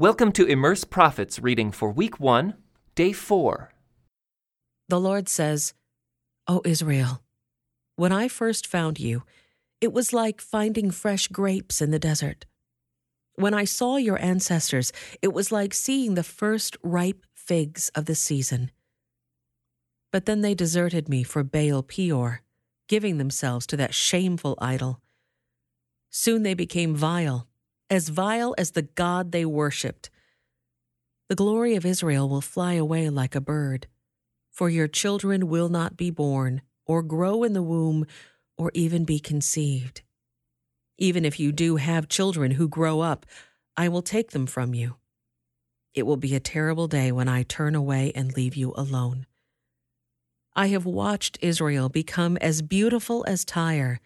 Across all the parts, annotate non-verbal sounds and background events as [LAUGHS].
Welcome to Immerse Prophets reading for week 1, day 4. The Lord says, O Israel, when I first found you, it was like finding fresh grapes in the desert. When I saw your ancestors, it was like seeing the first ripe figs of the season. But then they deserted me for Baal Peor, giving themselves to that shameful idol. Soon they became vile as vile as the God they worshipped. The glory of Israel will fly away like a bird, for your children will not be born, or grow in the womb, or even be conceived. Even if you do have children who grow up, I will take them from you. It will be a terrible day when I turn away and leave you alone. I have watched Israel become as beautiful as Tyre,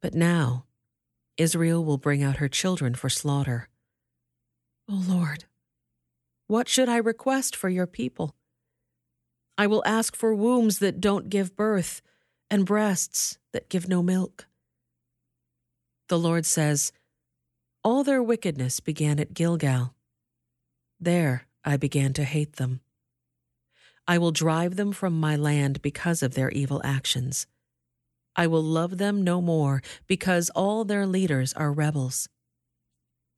but now Israel will bring out her children for slaughter. O Lord, what should I request for your people? I will ask for wombs that don't give birth and breasts that give no milk. The Lord says, All their wickedness began at Gilgal. There I began to hate them. I will drive them from my land because of their evil actions. I will love them no more, because all their leaders are rebels.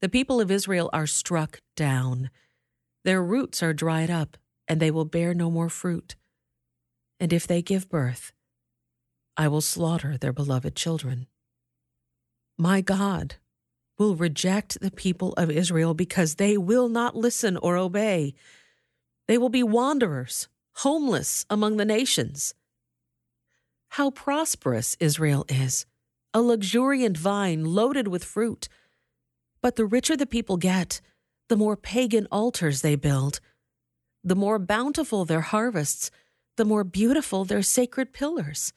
The people of Israel are struck down. Their roots are dried up, and they will bear no more fruit. And if they give birth, I will slaughter their beloved children. My God will reject the people of Israel because they will not listen or obey. They will be wanderers, homeless among the nations how prosperous Israel is, a luxuriant vine loaded with fruit. But the richer the people get, the more pagan altars they build. The more bountiful their harvests, the more beautiful their sacred pillars.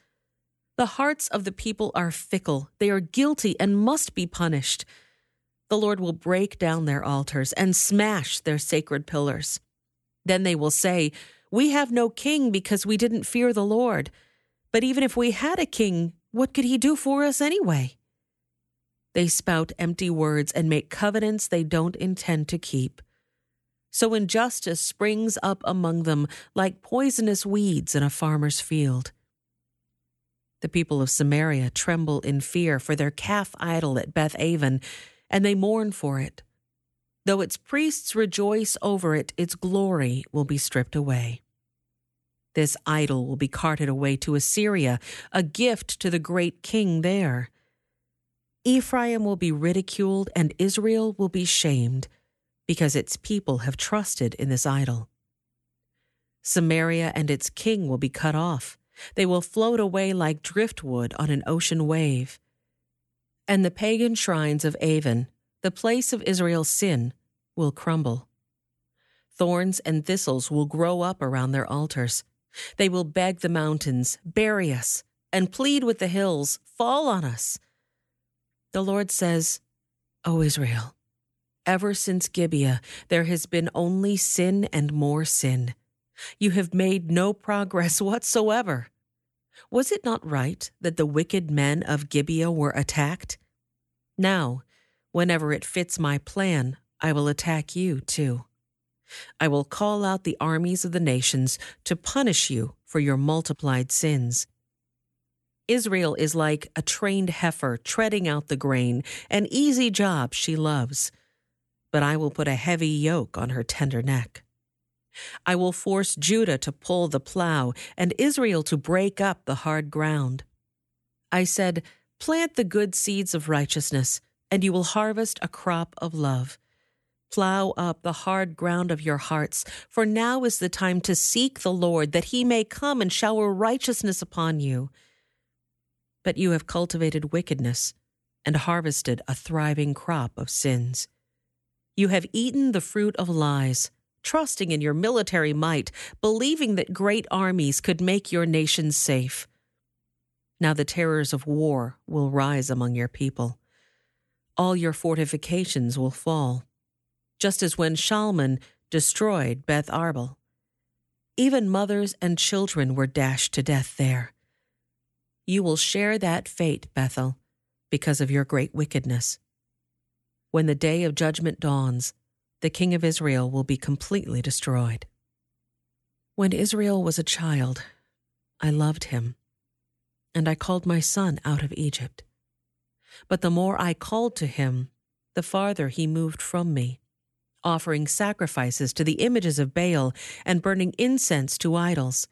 The hearts of the people are fickle, they are guilty and must be punished. The Lord will break down their altars and smash their sacred pillars. Then they will say, We have no king because we didn't fear the Lord. But even if we had a king, what could he do for us anyway? They spout empty words and make covenants they don't intend to keep. So injustice springs up among them like poisonous weeds in a farmer's field. The people of Samaria tremble in fear for their calf idol at Beth Aven, and they mourn for it. Though its priests rejoice over it, its glory will be stripped away. This idol will be carted away to Assyria, a gift to the great king there. Ephraim will be ridiculed and Israel will be shamed because its people have trusted in this idol. Samaria and its king will be cut off. They will float away like driftwood on an ocean wave. And the pagan shrines of Aven, the place of Israel's sin, will crumble. Thorns and thistles will grow up around their altars. They will beg the mountains, bury us, and plead with the hills, fall on us. The Lord says, O Israel, ever since Gibeah, there has been only sin and more sin. You have made no progress [LAUGHS] whatsoever. Was it not right that the wicked men of Gibeah were attacked? Now, whenever it fits my plan, I will attack you too. I will call out the armies of the nations to punish you for your multiplied sins. Israel is like a trained heifer treading out the grain, an easy job she loves. But I will put a heavy yoke on her tender neck. I will force Judah to pull the plow and Israel to break up the hard ground. I said, Plant the good seeds of righteousness, and you will harvest a crop of love. Plow up the hard ground of your hearts, for now is the time to seek the Lord, that he may come and shower righteousness upon you. But you have cultivated wickedness and harvested a thriving crop of sins. You have eaten the fruit of lies, trusting in your military might, believing that great armies could make your nation safe. Now the terrors of war will rise among your people. All your fortifications will fall just as when Shalman destroyed Beth Arbel. Even mothers and children were dashed to death there. You will share that fate, Bethel, because of your great wickedness. When the day of judgment dawns, the king of Israel will be completely destroyed. When Israel was a child, I loved him, and I called my son out of Egypt. But the more I called to him, the farther he moved from me, offering sacrifices to the images of Baal and burning incense to idols.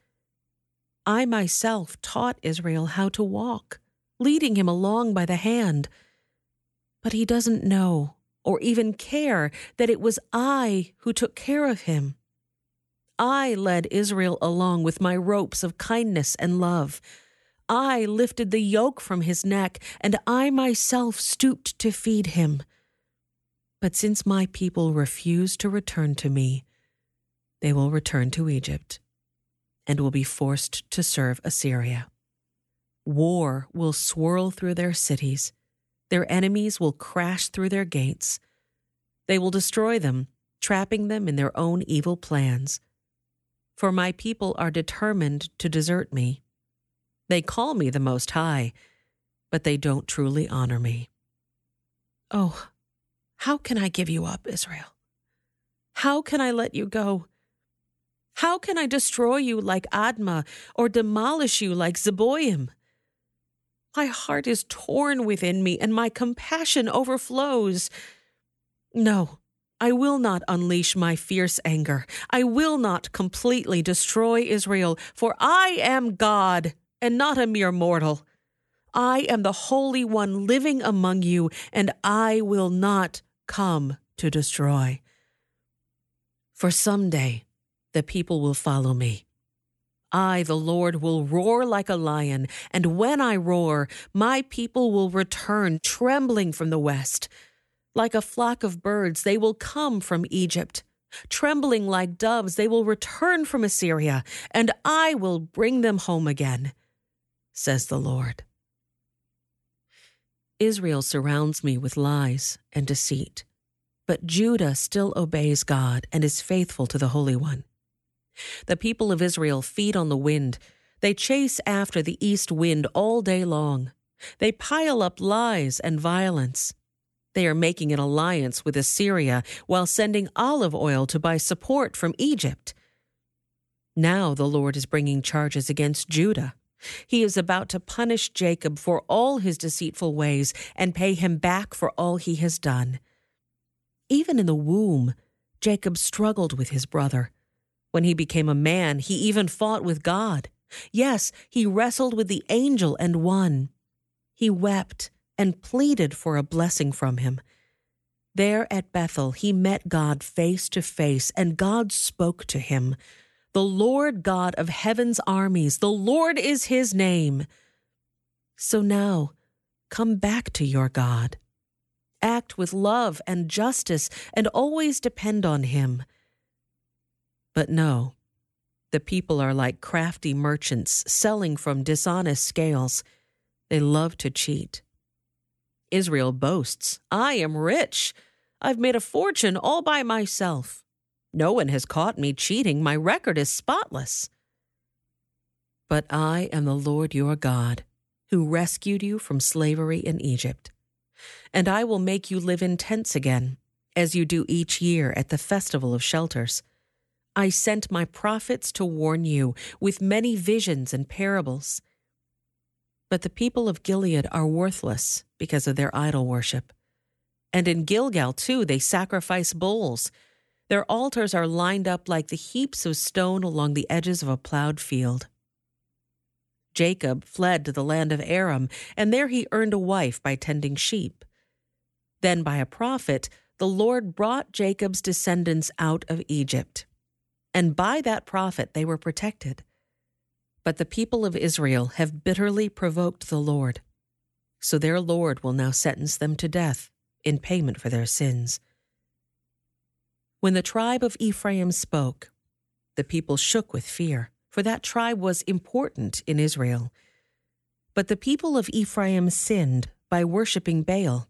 I myself taught Israel how to walk, leading him along by the hand. But he doesn't know or even care that it was I who took care of him. I led Israel along with my ropes of kindness and love. I lifted the yoke from his neck, and I myself stooped to feed him. But since my people refuse to return to me, they will return to Egypt and will be forced to serve Assyria. War will swirl through their cities. Their enemies will crash through their gates. They will destroy them, trapping them in their own evil plans for my people are determined to desert me. They call me the Most High, but they don't truly honor me. Oh, how can I give you up, Israel? How can I let you go? How can I destroy you like Admah or demolish you like Zeboim? My heart is torn within me and my compassion overflows. No, I will not unleash my fierce anger. I will not completely destroy Israel, for I am God and not a mere mortal. I am the Holy One living among you, and I will not come to destroy. For someday the people will follow me. I, the Lord, will roar like a lion, and when I roar, my people will return trembling from the west. Like a flock of birds, they will come from Egypt. Trembling like doves, they will return from Assyria, and I will bring them home again, says the Lord. Israel surrounds me with lies and deceit, but Judah still obeys God and is faithful to the Holy One. The people of Israel feed on the wind. They chase after the east wind all day long. They pile up lies and violence. They are making an alliance with Assyria while sending olive oil to buy support from Egypt. Now the Lord is bringing charges against Judah. He is about to punish Jacob for all his deceitful ways and pay him back for all he has done. Even in the womb, Jacob struggled with his brother. When he became a man, he even fought with God. Yes, he wrestled with the angel and won. He wept and pleaded for a blessing from him. There at Bethel, he met God face to face, and God spoke to him. The Lord God of heaven's armies, the Lord is his name. So now, come back to your God. Act with love and justice, and always depend on him. But no, the people are like crafty merchants selling from dishonest scales. They love to cheat. Israel boasts, I am rich. I've made a fortune all by myself. No one has caught me cheating. My record is spotless. But I am the Lord your God, who rescued you from slavery in Egypt. And I will make you live in tents again, as you do each year at the festival of shelters. I sent my prophets to warn you with many visions and parables. But the people of Gilead are worthless because of their idol worship. And in Gilgal, too, they sacrifice bulls. Their altars are lined up like the heaps of stone along the edges of a plowed field. Jacob fled to the land of Aram, and there he earned a wife by tending sheep. Then, by a prophet, the Lord brought Jacob's descendants out of Egypt. And by that prophet they were protected. But the people of Israel have bitterly provoked the Lord. So their Lord will now sentence them to death in payment for their sins. When the tribe of Ephraim spoke, the people shook with fear, for that tribe was important in Israel. But the people of Ephraim sinned by worshipping Baal,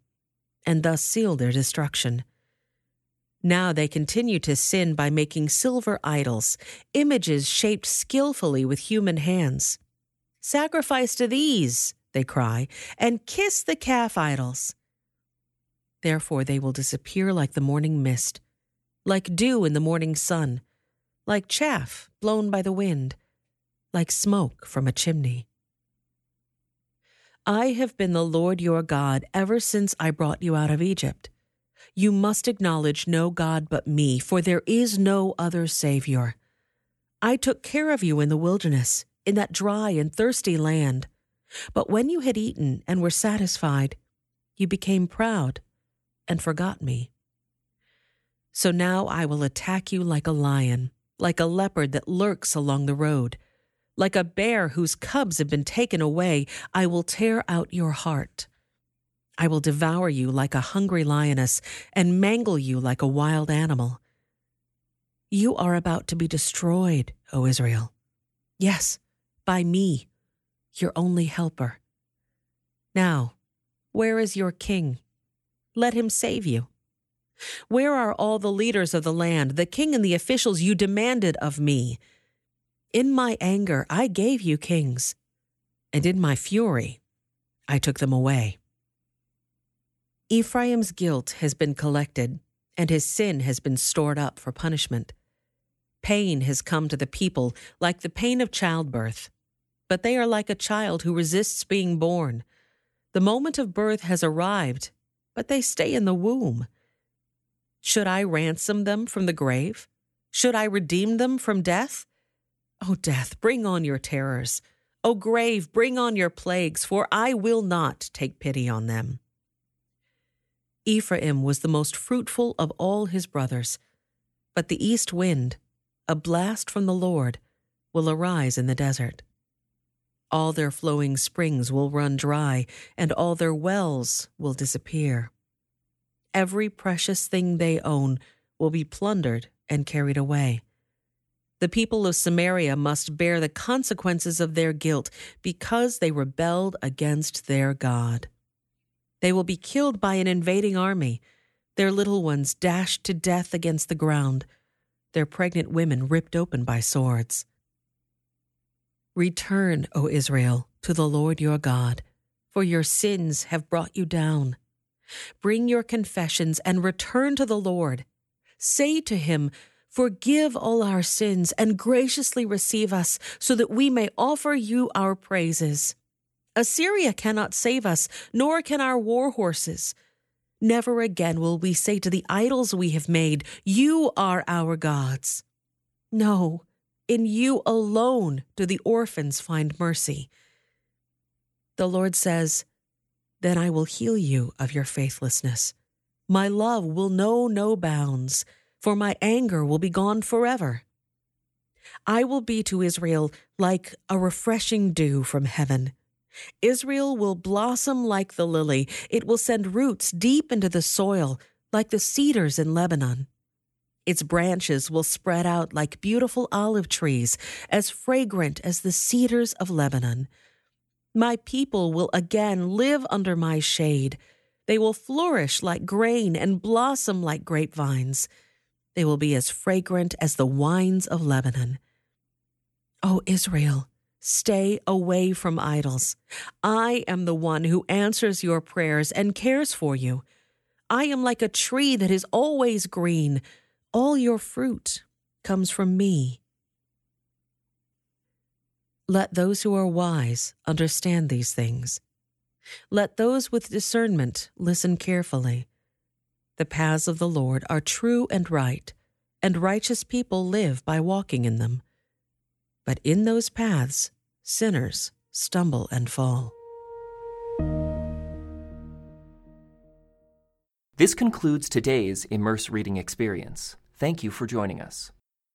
and thus sealed their destruction. Now they continue to sin by making silver idols, images shaped skillfully with human hands. Sacrifice to these, they cry, and kiss the calf idols. Therefore they will disappear like the morning mist. Like dew in the morning sun, like chaff blown by the wind, like smoke from a chimney. I have been the Lord your God ever since I brought you out of Egypt. You must acknowledge no God but me, for there is no other Savior. I took care of you in the wilderness, in that dry and thirsty land. But when you had eaten and were satisfied, you became proud and forgot me. So now I will attack you like a lion, like a leopard that lurks along the road. Like a bear whose cubs have been taken away, I will tear out your heart. I will devour you like a hungry lioness and mangle you like a wild animal. You are about to be destroyed, O Israel. Yes, by me, your only helper. Now, where is your king? Let him save you. Where are all the leaders of the land, the king and the officials you demanded of me? In my anger, I gave you kings, and in my fury, I took them away. Ephraim's guilt has been collected, and his sin has been stored up for punishment. Pain has come to the people like the pain of childbirth, but they are like a child who resists being born. The moment of birth has arrived, but they stay in the womb. Should I ransom them from the grave? Should I redeem them from death? O death, bring on your terrors. O grave, bring on your plagues, for I will not take pity on them. Ephraim was the most fruitful of all his brothers, but the east wind, a blast from the Lord, will arise in the desert. All their flowing springs will run dry, and all their wells will disappear. Every precious thing they own will be plundered and carried away. The people of Samaria must bear the consequences of their guilt because they rebelled against their God. They will be killed by an invading army, their little ones dashed to death against the ground, their pregnant women ripped open by swords. Return, O Israel, to the Lord your God, for your sins have brought you down. Bring your confessions and return to the Lord. Say to him, Forgive all our sins and graciously receive us so that we may offer you our praises. Assyria cannot save us, nor can our war horses. Never again will we say to the idols we have made, You are our gods. No, in you alone do the orphans find mercy. The Lord says, Then I will heal you of your faithlessness. My love will know no bounds for my anger will be gone forever. I will be to Israel like a refreshing dew from heaven. Israel will blossom like the lily. It will send roots deep into the soil, like the cedars in Lebanon. Its branches will spread out like beautiful olive trees, as fragrant as the cedars of Lebanon. My people will again live under my shade. They will flourish like grain and blossom like grapevines. They will be as fragrant as the wines of Lebanon. O Israel, stay away from idols. I am the one who answers your prayers and cares for you. I am like a tree that is always green. All your fruit comes from me. Let those who are wise understand these things. Let those with discernment listen carefully. The paths of the Lord are true and right, and righteous people live by walking in them. But in those paths, sinners stumble and fall. This concludes today's Immerse Reading Experience. Thank you for joining us.